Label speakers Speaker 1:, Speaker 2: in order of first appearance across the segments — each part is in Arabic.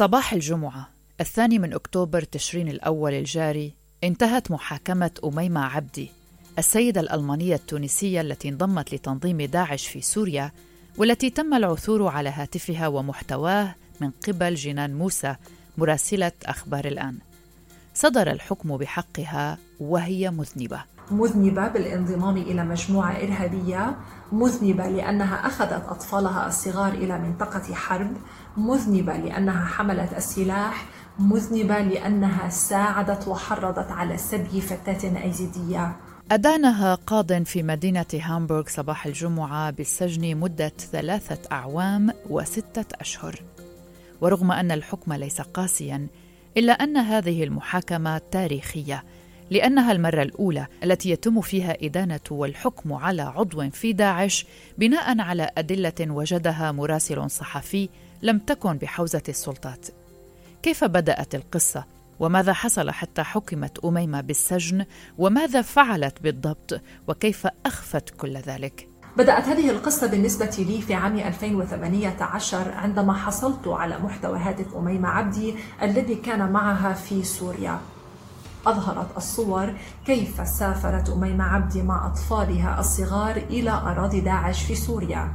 Speaker 1: صباح الجمعة الثاني من أكتوبر تشرين الأول الجاري انتهت محاكمة أميمة عبدي السيدة الألمانية التونسية التي انضمت لتنظيم داعش في سوريا والتي تم العثور على هاتفها ومحتواه من قبل جنان موسى مراسلة أخبار الآن. صدر الحكم بحقها وهي مذنبة.
Speaker 2: مذنبة بالانضمام إلى مجموعة إرهابية مذنبة لأنها أخذت أطفالها الصغار إلى منطقة حرب مذنبة لأنها حملت السلاح مذنبة لأنها ساعدت وحرضت على سبي فتاة أيزيدية.
Speaker 1: أدانها قاض في مدينة هامبورغ صباح الجمعة بالسجن مدة ثلاثة أعوام وستة أشهر. ورغم أن الحكم ليس قاسيا إلا أن هذه المحاكمة تاريخية. لأنها المرة الأولى التي يتم فيها إدانة والحكم على عضو في داعش بناء على أدلة وجدها مراسل صحفي لم تكن بحوزة السلطات. كيف بدأت القصة؟ وماذا حصل حتى حكمت أميمة بالسجن؟ وماذا فعلت بالضبط؟ وكيف أخفت كل ذلك؟
Speaker 2: بدأت هذه القصة بالنسبة لي في عام 2018 عندما حصلت على محتوى هاتف أميمة عبدي الذي كان معها في سوريا أظهرت الصور كيف سافرت أميمة عبدي مع أطفالها الصغار إلى أراضي داعش في سوريا.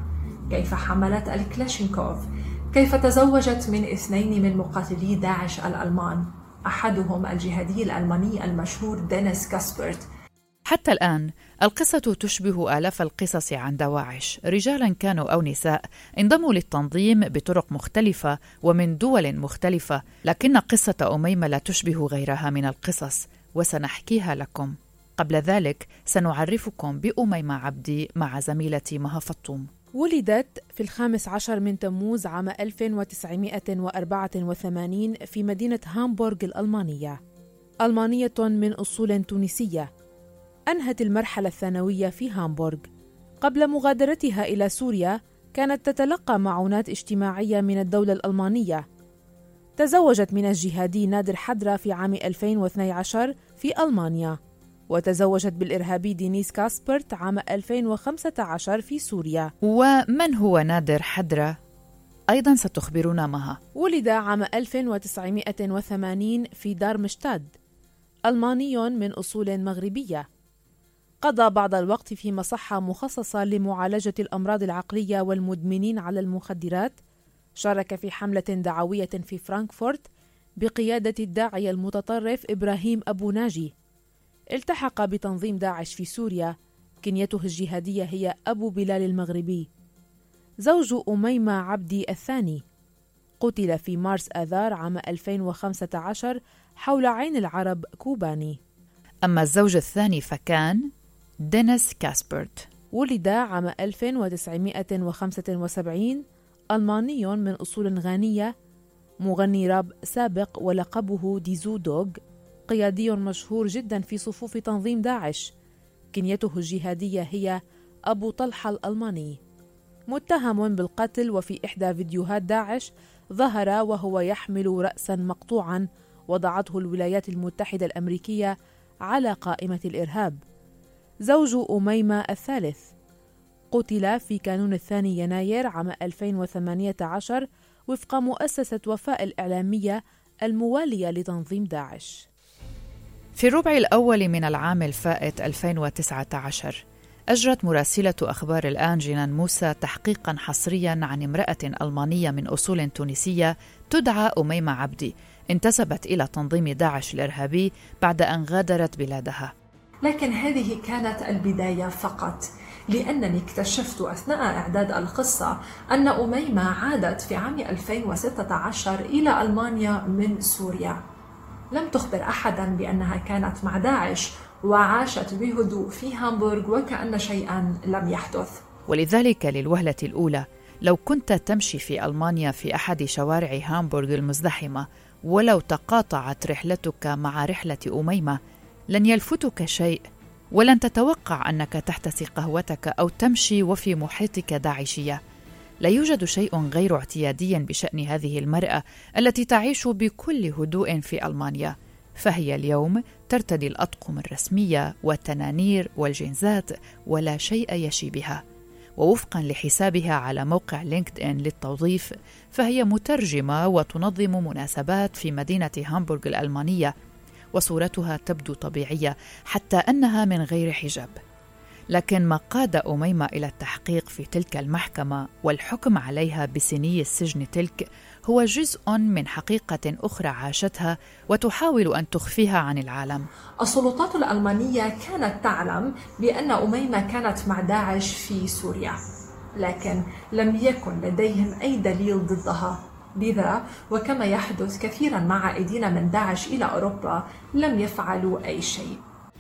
Speaker 2: كيف حملت الكلاشينكوف؟ كيف تزوجت من اثنين من مقاتلي داعش الألمان؟ أحدهم الجهادي الألماني المشهور دينيس كاسبرت
Speaker 1: حتى الآن القصة تشبه آلاف القصص عن دواعش. رجالا كانوا أو نساء انضموا للتنظيم بطرق مختلفة ومن دول مختلفة لكن قصة أميمة لا تشبه غيرها من القصص وسنحكيها لكم. قبل ذلك سنعرفكم بأميمة عبدي مع زميلتي مها فطوم.
Speaker 3: ولدت في الخامس عشر من تموز عام 1984 في مدينة هامبورغ الألمانية. ألمانية من أصول تونسية. أنهت المرحلة الثانوية في هامبورغ. قبل مغادرتها إلى سوريا كانت تتلقى معونات اجتماعية من الدولة الألمانية. تزوجت من الجهادي نادر حدرة في عام 2012 في ألمانيا وتزوجت بالإرهابي دينيس كاسبرت عام 2015 في سوريا.
Speaker 1: ومن هو نادر حدرة؟ أيضا ستخبرنا مها.
Speaker 3: ولد عام 1980 في دارمشتاد ألماني من أصول مغربية. قضى بعض الوقت في مصحة مخصصة لمعالجة الأمراض العقلية والمدمنين على المخدرات. شارك في حملة دعوية في فرانكفورت بقيادة الداعية المتطرف إبراهيم أبو ناجي. التحق بتنظيم داعش في سوريا. كنيته الجهادية هي أبو بلال المغربي. زوج أميمة عبدي الثاني. قتل في مارس آذار عام 2015 حول عين العرب كوباني.
Speaker 1: أما الزوج الثاني فكان دينيس كاسبرت.
Speaker 3: ولد عام 1975 ألماني من أصول غانية مغني راب سابق ولقبه ديزو دوغ قيادي مشهور جدا في صفوف تنظيم داعش. كنيته الجهادية هي أبو طلحة الألماني. متهم بالقتل وفي إحدى فيديوهات داعش ظهر وهو يحمل رأسا مقطوعا وضعته الولايات المتحدة الأمريكية على قائمة الإرهاب. زوج أميمة الثالث. قتل في كانون الثاني يناير عام 2018 وفق مؤسسة وفاء الإعلامية الموالية لتنظيم داعش.
Speaker 1: في الربع الأول من العام الفائت 2019 أجرت مراسلة أخبار الآن جنان موسى تحقيقا حصريا عن امرأة ألمانية من أصول تونسية تدعى أميمة عبدي انتسبت إلى تنظيم داعش الإرهابي بعد أن غادرت بلادها.
Speaker 2: لكن هذه كانت البداية فقط لأنني اكتشفت أثناء إعداد القصة أن أميمة عادت في عام 2016 إلى ألمانيا من سوريا. لم تخبر أحدا بأنها كانت مع داعش وعاشت بهدوء في هامبورغ وكأن شيئا لم يحدث.
Speaker 1: ولذلك للوهلة الأولى لو كنت تمشي في ألمانيا في أحد شوارع هامبورغ المزدحمة ولو تقاطعت رحلتك مع رحلة أميمة لن يلفتك شيء ولن تتوقع أنك تحتسي قهوتك أو تمشي وفي محيطك داعشية. لا يوجد شيء غير اعتيادي بشأن هذه المرأة التي تعيش بكل هدوء في ألمانيا. فهي اليوم ترتدي الأطقم الرسمية والتنانير والجنزات ولا شيء يشي بها. ووفقا لحسابها على موقع لينكد إن للتوظيف فهي مترجمة وتنظم مناسبات في مدينة هامبورغ الألمانية. وصورتها تبدو طبيعية حتى أنها من غير حجاب لكن ما قاد أميمة إلى التحقيق في تلك المحكمة والحكم عليها بسني السجن تلك هو جزء من حقيقة أخرى عاشتها وتحاول أن تخفيها عن العالم.
Speaker 2: السلطات الألمانية كانت تعلم بأن أميمة كانت مع داعش في سوريا، لكن لم يكن لديهم أي دليل ضدها. لذا وكما يحدث كثيرا مع عائدين من داعش إلى أوروبا لم يفعلوا أي شيء.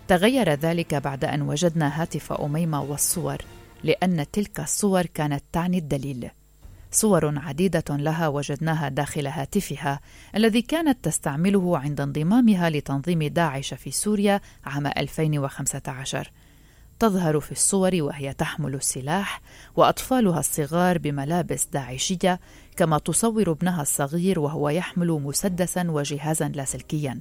Speaker 1: تغير ذلك بعد أن وجدنا هاتف أميمة والصور لأن تلك الصور كانت تعني الدليل. صور عديدة لها وجدناها داخل هاتفها الذي كانت تستعمله عند انضمامها لتنظيم داعش في سوريا عام 2015 تظهر في الصور وهي تحمل السلاح وأطفالها الصغار بملابس داعشية كما تصور ابنها الصغير وهو يحمل مسدسا وجهازا لاسلكيا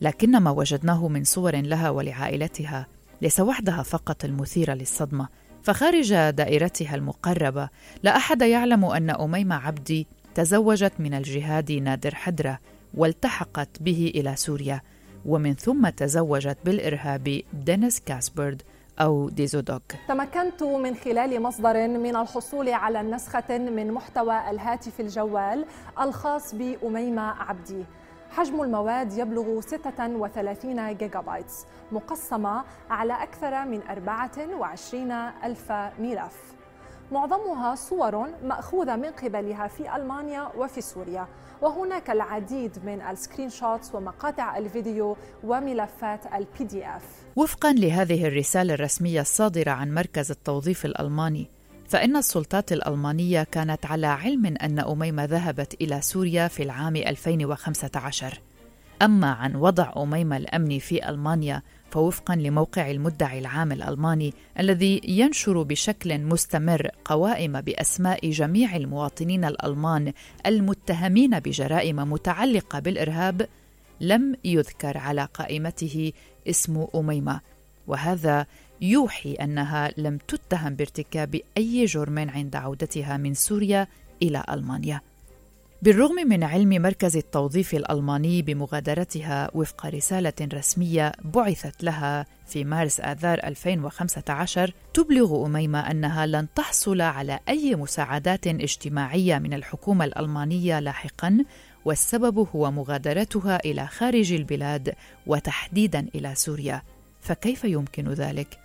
Speaker 1: لكن ما وجدناه من صور لها ولعائلتها ليس وحدها فقط المثيره للصدمة. فخارج دائرتها المقربة لا أحد يعلم أن أميمة عبدي تزوجت من الجهادي نادر حدرة والتحقت به إلى سوريا ومن ثم تزوجت بالإرهابي دينيس كاسبرد. أو ديزودوك.
Speaker 2: تمكنت من خلال مصدر من الحصول على نسخة من محتوى الهاتف الجوال الخاص بأميمة عبدي. حجم المواد يبلغ 36 gigabytes مقسمة على أكثر من 24 ألف ملف. معظمها صور مأخوذة من قبلها في ألمانيا وفي سوريا. وهناك العديد من ال screenshots ومقاطع الفيديو وملفات ال PDF
Speaker 1: وفقا لهذه الرسالة الرسمية الصادرة عن مركز التوظيف الألماني فإن السلطات الألمانية كانت على علم أن أميمة ذهبت إلى سوريا في العام 2015 أما عن وضع أميمة الأمني في ألمانيا فوفقا لموقع المدعي العام الألماني الذي ينشر بشكل مستمر قوائم بأسماء جميع المواطنين الألمان المتهمين بجرائم متعلقة بالإرهاب لم يذكر على قائمته اسم أميمة. وهذا يوحي أنها لم تتهم بارتكاب أي جرم عند عودتها من سوريا إلى ألمانيا. بالرغم من علم مركز التوظيف الألماني بمغادرتها وفق رسالة رسمية بعثت لها في مارس آذار 2015 تبلغ أميمة أنها لن تحصل على أي مساعدات اجتماعية من الحكومة الألمانية لاحقا والسبب هو مغادرتها إلى خارج البلاد وتحديدا إلى سوريا. فكيف يمكن ذلك؟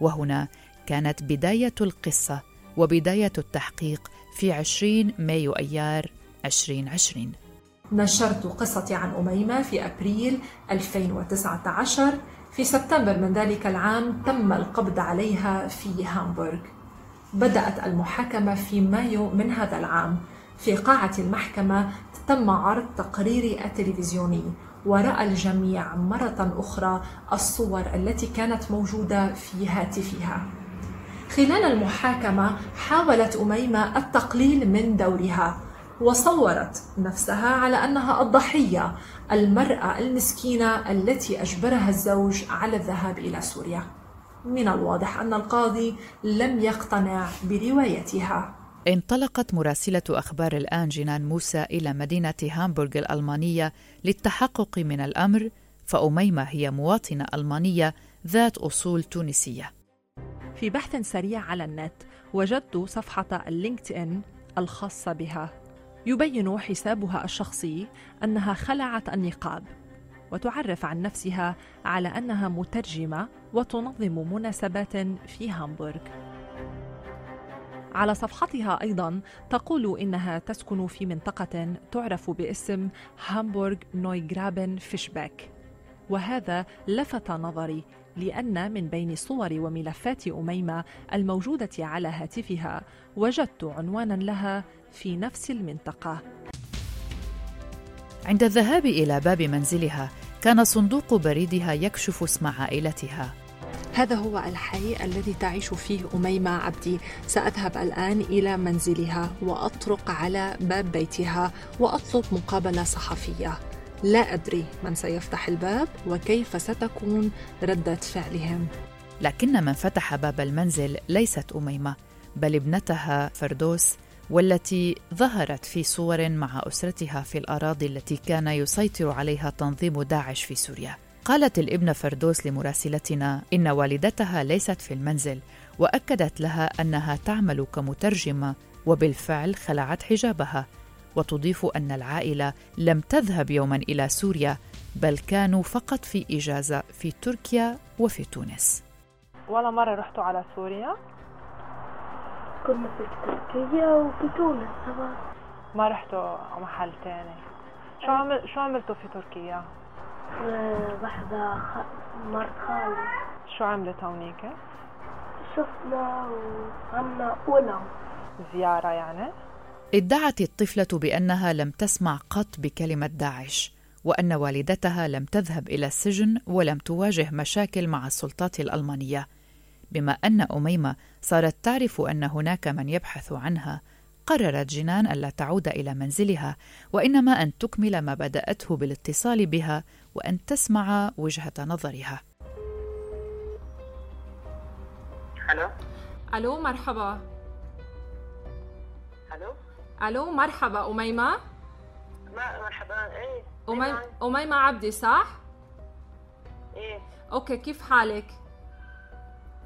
Speaker 1: وهنا كانت بداية القصة وبداية التحقيق في 20 مايو أيار 2020
Speaker 2: نشرت قصتي عن أميمة في أبريل 2019 في سبتمبر من ذلك العام تم القبض عليها في هامبورغ. بدأت المحاكمة في مايو من هذا العام. في قاعة المحكمة تم عرض تقريري التلفزيوني. ورأى الجميع مرة أخرى الصور التي كانت موجودة في هاتفها. خلال المحاكمة حاولت أميمة التقليل من دورها. وصورت نفسها على أنها الضحية المرأة المسكينة التي أجبرها الزوج على الذهاب إلى سوريا. من الواضح أن القاضي لم يقتنع بروايتها.
Speaker 1: انطلقت مراسلة أخبار الآن جنان موسى إلى مدينة هامبورغ الألمانية للتحقق من الأمر فأميمة هي مواطنة ألمانية ذات أصول تونسية
Speaker 2: في بحث سريع على النت وجدت صفحة اللينكد إن الخاصة بها يبين حسابها الشخصي أنها خلعت النقاب وتعرف عن نفسها على أنها مترجمة وتنظم مناسبات في هامبورغ. على صفحتها أيضا تقول إنها تسكن في منطقة تعرف باسم هامبورغ نويغرابن فيشباك وهذا لفت نظري لأن من بين صور وملفات أميمة الموجودة على هاتفها وجدت عنوانا لها في نفس المنطقة.
Speaker 1: عند الذهاب إلى باب منزلها كان صندوق بريدها يكشف اسم عائلتها.
Speaker 2: هذا هو الحي الذي تعيش فيه أميمة عبدي. سأذهب الآن إلى منزلها وأطرق على باب بيتها وأطلب مقابلة صحفية. لا أدري من سيفتح الباب وكيف ستكون ردة فعلهم
Speaker 1: لكن من فتح باب المنزل ليست أميمة بل ابنتها فردوس والتي ظهرت في صور مع أسرتها في الأراضي التي كان يسيطر عليها تنظيم داعش في سوريا. قالت الابنه فردوس لمراسلتنا إن والدتها ليست في المنزل وأكدت لها أنها تعمل كمترجمة وبالفعل خلعت حجابها وتضيف أن العائلة لم تذهب يوما إلى سوريا بل كانوا فقط في إجازة في تركيا وفي تونس.
Speaker 4: ولا مرة رحتوا على سوريا؟
Speaker 5: كنا في تركيا وفي تونس طبعا
Speaker 4: ما رحتوا محل تاني شو عمل شو عملتوا في تركيا؟
Speaker 5: واحدة خ... مرت خالي
Speaker 4: شو عملت هونيك؟
Speaker 5: شفنا وعملنا أولى
Speaker 4: زيارة يعني؟
Speaker 1: ادعت الطفلة بأنها لم تسمع قط بكلمة داعش وأن والدتها لم تذهب إلى السجن ولم تواجه مشاكل مع السلطات الألمانية بما أن أميمة صارت تعرف أن هناك من يبحث عنها قررت جنان ألا تعود إلى منزلها وإنما أن تكمل ما بدأته بالاتصال بها وأن تسمع وجهة نظرها.
Speaker 6: ألو؟
Speaker 7: ألو مرحبا. ألو مرحبا
Speaker 6: أميمة. مرحبا إيه
Speaker 7: أمي... أميمة عبدي صح؟
Speaker 6: إيه.
Speaker 7: okay كيف حالك؟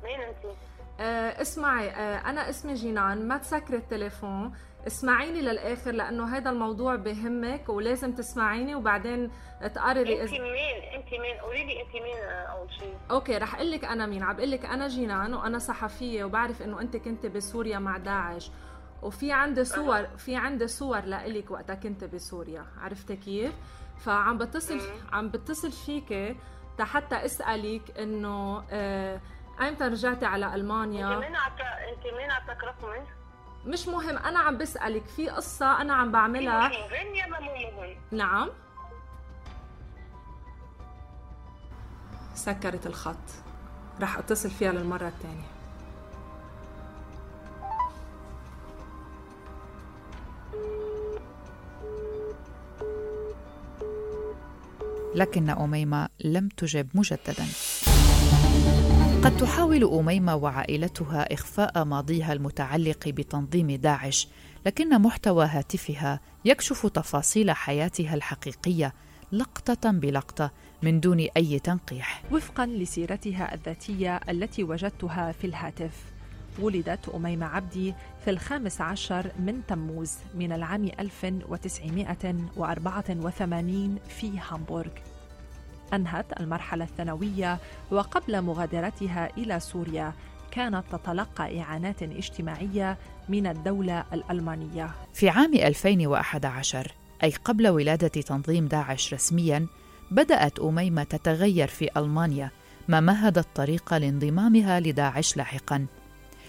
Speaker 6: مين أنت؟
Speaker 7: آه اسمعي آه أنا اسمي جينان ما تسكري التليفون. اسمعيني للآخر لأنه هذا الموضوع بهمك ولازم تسمعيني وبعدين تقرري
Speaker 6: أنت مين؟ أنت مين؟ قولي لي أنت مين أول شيء.
Speaker 7: okay رح أقول لك أنا مين. عم بقول لك أنا جينان وأنا صحفية وبعرف إنه أنت كنت بسوريا مع داعش. وفي عندي صور في عندي صور لإلك وقتها كنت بسوريا عرفتي كيف؟ فعم بتصل عم بتصل فيك حتى أسألك إنه آه ايمتى رجعتي على ألمانيا؟
Speaker 6: أنت مين عطا أنت مين عطاك رقمي
Speaker 7: مش مهم أنا عم بسألك في قصة أنا عم بعملها.
Speaker 6: مهم يا مو مهم.
Speaker 7: نعم. سكرت الخط رح أتصل فيها للمرة الثانية
Speaker 1: لكن أميمة لم تجب مجددا. قد تحاول أميمة وعائلتها إخفاء ماضيها المتعلق بتنظيم داعش لكن محتوى هاتفها يكشف تفاصيل حياتها الحقيقية لقطة بلقطة من دون أي تنقيح.
Speaker 2: وفقا لسيرتها الذاتية التي وجدتها في الهاتف. ولدت أميمة عبدي في الخامس عشر من تموز من العام 1984 في هامبورغ أنهت المرحلة الثانوية وقبل مغادرتها إلى سوريا كانت تتلقى إعانات اجتماعية من الدولة الألمانية.
Speaker 1: في عام 2011 أي قبل ولادة تنظيم داعش رسمياً، بدأت أميمة تتغير في ألمانيا، ما مهد الطريق لانضمامها لداعش لاحقاً.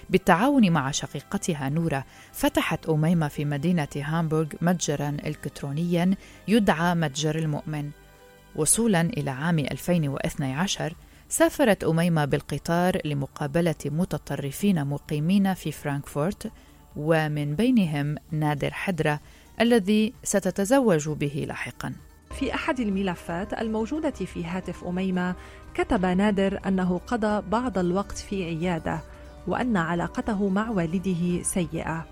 Speaker 1: بالتعاون مع شقيقتها نورة فتحت أميمة في مدينة هامبورغ متجرا إلكترونيا يدعى متجر المؤمن. وصولا إلى عام 2012 سافرت أميمة بالقطار لمقابلة متطرفين مقيمين في فرانكفورت ومن بينهم نادر حدرة الذي ستتزوج به لاحقا.
Speaker 2: في أحد الملفات الموجودة في هاتف أميمة كتب نادر أنه قضى بعض الوقت في عيادة وأن علاقته مع والده سيئة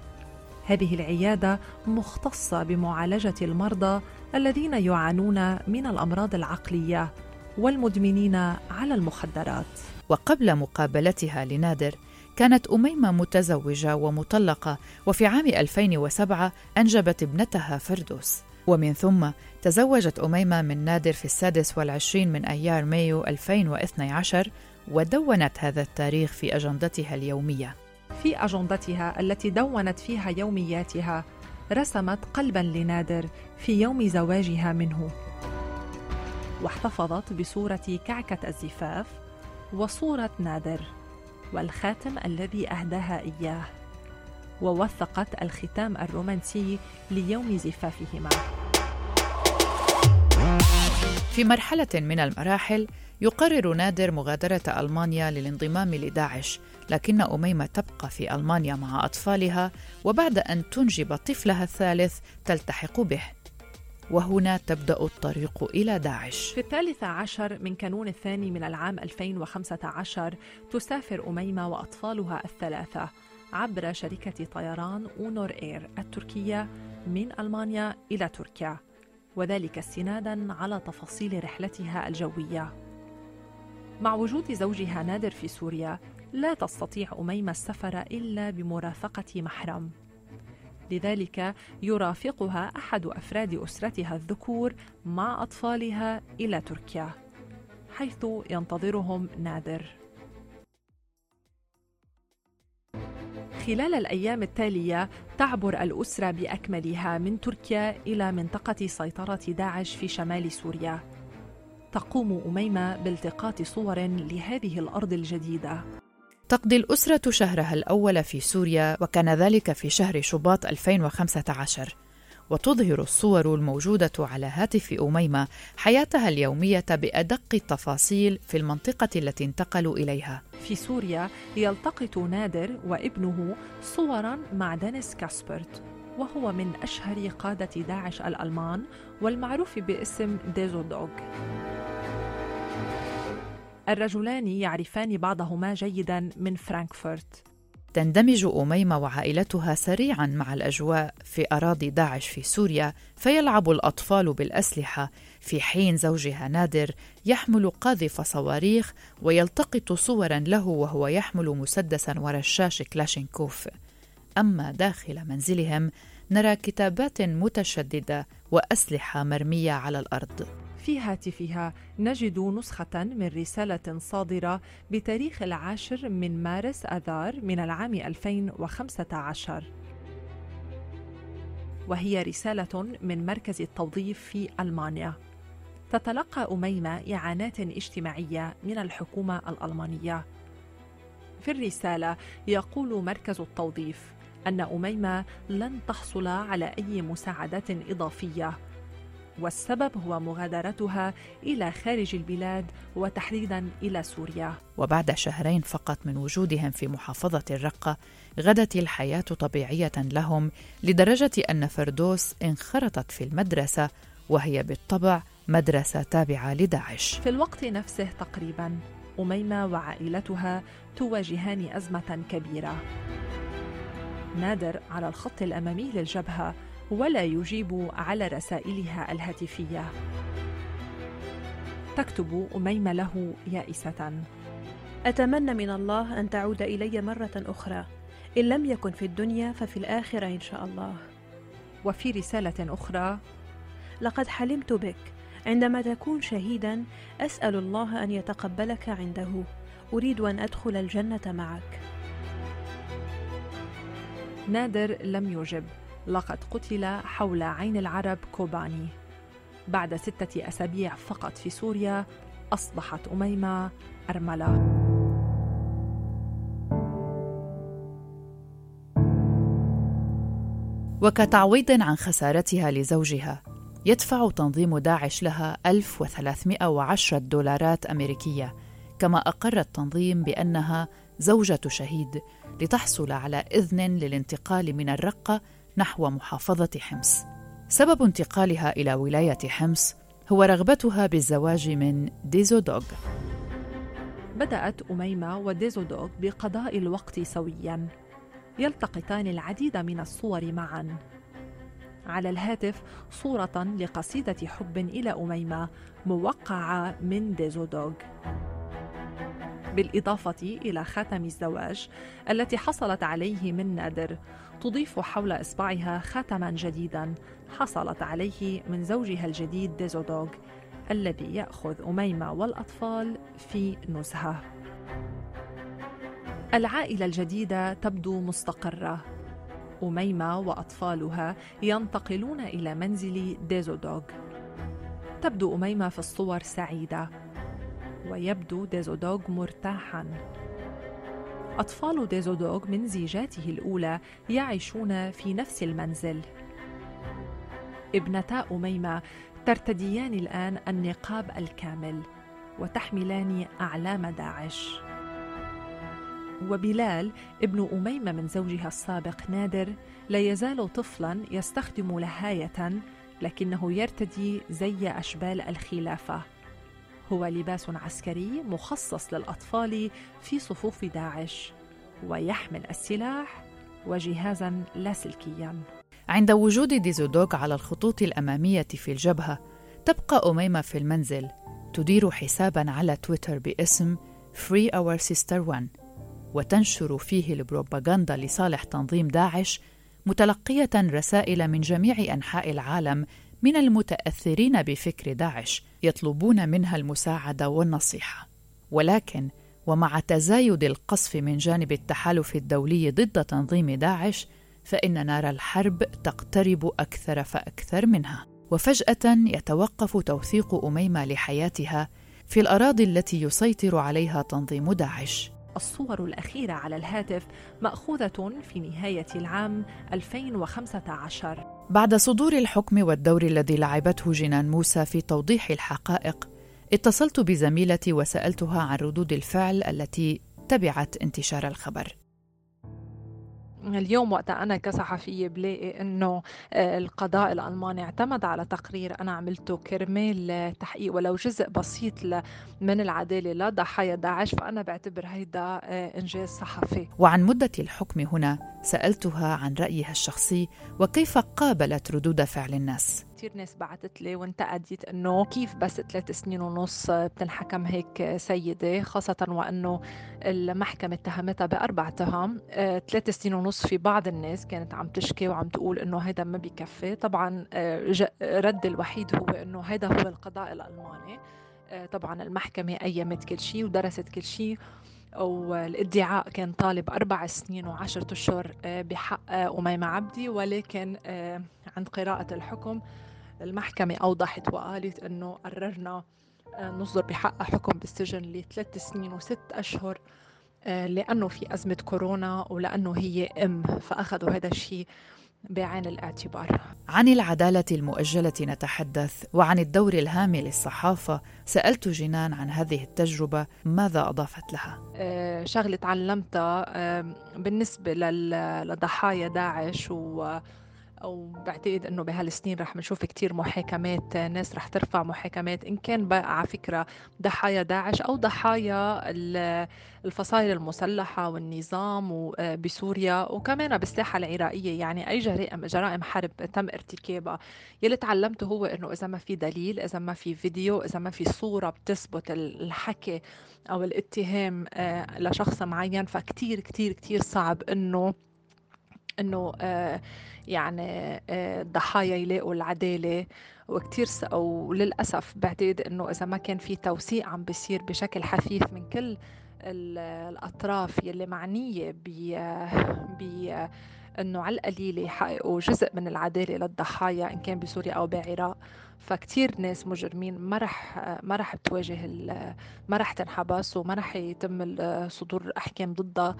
Speaker 2: هذه العيادة مختصة بمعالجة المرضى الذين يعانون من الأمراض العقلية والمدمنين على المخدرات.
Speaker 1: وقبل مقابلتها لنادر كانت أميمة متزوجة ومطلقة وفي عام 2007 أنجبت ابنتها فردوس ومن ثم تزوجت أميمة من نادر في السادس والعشرين من أيار مايو 2012 ودونت هذا التاريخ في أجندتها اليومية.
Speaker 2: في أجندتها التي دونت فيها يومياتها رسمت قلبا لنادر في يوم زواجها منه. واحتفظت بصورة كعكة الزفاف وصورة نادر والخاتم الذي أهداها إياه ووثقت الختام الرومانسي ليوم زفافهما.
Speaker 1: في مرحلة من المراحل يقرر نادر مغادرة ألمانيا للانضمام لداعش لكن أميمة تبقى في ألمانيا مع أطفالها وبعد أن تنجب طفلها الثالث تلتحق به. وهنا تبدأ الطريق إلى داعش.
Speaker 2: في الثالث عشر من كانون الثاني من العام 2015 تسافر أميمة وأطفالها الثلاثة عبر شركة طيران أونور إير التركية من ألمانيا إلى تركيا وذلك استنادا على تفاصيل رحلتها الجوية. مع وجود زوجها نادر في سوريا لا تستطيع أميمة السفر إلا بمرافقة محرم. لذلك يرافقها أحد أفراد أسرتها الذكور مع أطفالها إلى تركيا حيث ينتظرهم نادر. خلال الأيام التالية تعبر الأسرة بأكملها من تركيا إلى منطقة سيطرة داعش في شمال سوريا. تقوم أميمة بالتقاط صور لهذه الأرض الجديدة.
Speaker 1: تقضي الأسرة شهرها الأول في سوريا وكان ذلك في شهر شباط 2015 وتظهر الصور الموجودة على هاتف أميمة حياتها اليومية بأدق التفاصيل في المنطقة التي انتقلوا إليها.
Speaker 2: في سوريا يلتقط نادر وابنه صورا مع دينيس كاسبرت. وهو من أشهر قادة داعش الألمان والمعروف باسم ديزو دوغ. الرجلان يعرفان بعضهما جيدا من فرانكفورت.
Speaker 1: تندمج أميمة وعائلتها سريعا مع الأجواء في أراضي داعش في سوريا فيلعب الأطفال بالأسلحة. في حين زوجها نادر يحمل قاذف صواريخ ويلتقط صورا له وهو يحمل مسدسا ورشاش كلاشينكوف. أما داخل منزلهم نرى كتابات متشددة وأسلحة مرمية على الأرض.
Speaker 2: في هاتفها نجد نسخة من رسالة صادرة بتاريخ العاشر من مارس آذار من العام 2015 وهي رسالة من مركز التوظيف في ألمانيا. تتلقى أميمة إعانات اجتماعية من الحكومة الألمانية. في الرسالة يقول مركز التوظيف أن أميمة لن تحصل على أي مساعدات إضافية. والسبب هو مغادرتها إلى خارج البلاد وتحديدا إلى سوريا.
Speaker 1: وبعد شهرين فقط من وجودهم في محافظة الرقة غدت الحياة طبيعية لهم لدرجة أن فردوس انخرطت في المدرسة وهي بالطبع مدرسة تابعة لداعش.
Speaker 2: في الوقت نفسه تقريبا أميمة وعائلتها تواجهان أزمة كبيرة. نادر على الخط الأمامي للجبهة ولا يجيب على رسائلها الهاتفية. تكتب أميمة له يائسة.
Speaker 8: أتمنى من الله أن تعود إلي مرة أخرى. إن لم يكن في الدنيا ففي الآخرة إن شاء الله.
Speaker 2: وفي رسالة أخرى
Speaker 8: لقد حلمت بك. عندما تكون شهيدا أسأل الله أن يتقبلك عنده. أريد أن أدخل الجنة معك.
Speaker 2: نادر لم يجب. لقد قتل حول عين العرب كوباني. بعد ستة أسابيع فقط في سوريا أصبحت أميمة أرملة.
Speaker 1: وكتعويض عن خسارتها لزوجها يدفع تنظيم داعش لها 1310 دولارات أمريكية كما أقر التنظيم بأنها زوجة شهيد لتحصل على إذن للانتقال من الرقة نحو محافظة حمص. سبب انتقالها إلى ولاية حمص هو رغبتها بالزواج من ديزودوغ.
Speaker 2: بدأت أميمة وديزودوغ بقضاء الوقت سوياً. يلتقطان العديد من الصور معاً. على الهاتف صورة لقصيدة حب إلى أميمة موقعة من ديزودوغ. بالإضافة إلى خاتم الزواج التي حصلت عليه من نادر. تضيف حول إصبعها خاتما جديدا حصلت عليه من زوجها الجديد ديزودوغ الذي يأخذ أميمة والأطفال في نزهة. العائلة الجديدة تبدو مستقرة. أميمة وأطفالها ينتقلون إلى منزل ديزودوغ. تبدو أميمة في الصور سعيدة. ويبدو ديزودوغ مرتاحا. أطفال ديزودوغ من زيجاته الأولى يعيشون في نفس المنزل. ابنتا أميمة ترتديان الآن النقاب الكامل وتحملان أعلام داعش. وبلال ابن أميمة من زوجها السابق نادر لا يزال طفلا يستخدم لهاية لكنه يرتدي زي أشبال الخلافة. هو لباس عسكري مخصص للأطفال في صفوف داعش ويحمل السلاح وجهازا لاسلكيا
Speaker 1: عند وجود ديزودوغ على الخطوط الأمامية في الجبهة تبقى أميمة في المنزل تدير حسابا على تويتر باسم Free Our Sister One وتنشر فيه البروباغندا لصالح تنظيم داعش متلقية رسائل من جميع أنحاء العالم من المتأثرين بفكر داعش يطلبون منها المساعدة والنصيحة. ولكن ومع تزايد القصف من جانب التحالف الدولي ضد تنظيم داعش فإن نار الحرب تقترب أكثر فأكثر منها. وفجأة يتوقف توثيق أميمة لحياتها في الأراضي التي يسيطر عليها تنظيم داعش.
Speaker 2: الصور الأخيرة على الهاتف مأخوذة في نهاية العام 2015
Speaker 1: بعد صدور الحكم والدور الذي لعبته جنان موسى في توضيح الحقائق اتصلت بزميلتي وسألتها عن ردود الفعل التي تبعت انتشار الخبر.
Speaker 2: اليوم وقت أنا كصحفية بلاقي إنه آه، القضاء الألماني اعتمد على تقرير أنا عملته كرمال تحقيق ولو جزء بسيط من العدالة لضحايا داعش فأنا بعتبر هيدا آه، إنجاز صحفي.
Speaker 1: وعن مدة الحكم هنا سألتها عن رأيها الشخصي وكيف قابلت ردود فعل الناس.
Speaker 2: كثير ناس بعثت لي وانتقدت إنه كيف بس ثلاث سنين ونص بتنحكم هيك سيدة خاصة وإنه المحكمة اتهمتها بأربع تهم. آه، ثلاث سنين ونص في بعض الناس كانت عم تشكي وعم تقول إنه هذا ما بيكفي طبعا آه، رد الوحيد هو إنه هذا هو القضاء الألماني. آه، طبعا المحكمة أيمت كل شيء ودرست كل شيء والادعاء كان طالب أربع سنين وعشرة أشهر بحق أميمة عبدي. ولكن عند قراءة الحكم المحكمة أوضحت وقالت أنه قررنا آه، نصدر بحقها حكم بالسجن لثلاث سنين وست أشهر آه، لأنه في أزمة كورونا ولأنه هي أم فأخذوا هذا الشيء بعين الاعتبار
Speaker 1: عن العدالة المؤجلة نتحدث وعن الدور الهام للصحافة سألت جنان عن هذه التجربة ماذا أضافت لها؟
Speaker 2: آه، شغلة تعلمتها بالنسبة لضحايا داعش و وبعتقد إنه بهالسنين رح نشوف كتير محاكمات ناس رح ترفع محاكمات إن كان بقى على فكرة ضحايا داعش أو ضحايا الفصائل المسلحة والنظام آه، بسوريا وكمان بالساحه العراقية. يعني أي جرائم جرائم حرب تم ارتكابها. يلي تعلمته هو إنه إذا ما في دليل إذا ما في فيديو إذا ما في صورة بتثبت الحكي أو الاتهام آه، لشخص معين فكتير كتير كتير صعب إنه إنه آه يعني الضحايا آه، يلاقوا العدالة وكتير وللأسف بعتقد إنه إذا ما كان في توثيق عم بيصير بشكل حثيث من كل الأطراف يلي معنية ب إنه على القليل يحققوا جزء من العدالة للضحايا إن كان بسوريا أو بعراق. فكتير ناس مجرمين ما رح ما رح تواجه ما رح تنحبس وما رح يتم صدور أحكام ضدها.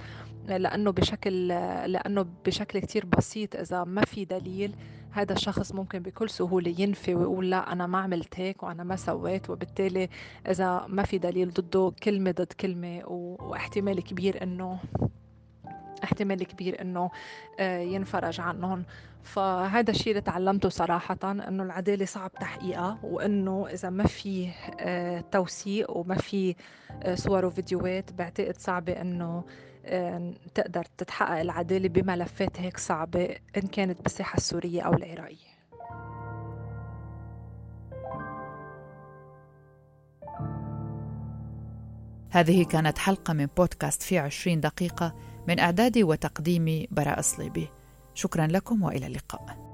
Speaker 2: لأنه بشكل لأنه بشكل كتير بسيط إذا ما في دليل هذا الشخص ممكن بكل سهولة ينفي ويقول لا أنا ما عملت هيك وأنا ما سويت. وبالتالي إذا ما في دليل ضده كلمة ضد كلمة واحتمال كبير إنه احتمال كبير إنه آه، ينفرج عنهم. فهذا الشيء اللي تعلمته صراحة إنه العدالة صعب تحقيقها وإنه إذا ما في آه، توثيق وما في آه، صور وفيديوهات بعتقد صعبة إنه تقدر تتحقق العدالة بملفات هيك صعبة إن كانت بالساحة السورية أو العراقية.
Speaker 1: هذه كانت حلقة من بودكاست في عشرين دقيقة. من إعدادي وتقديمي براء صليبي. شكرا لكم وإلى اللقاء.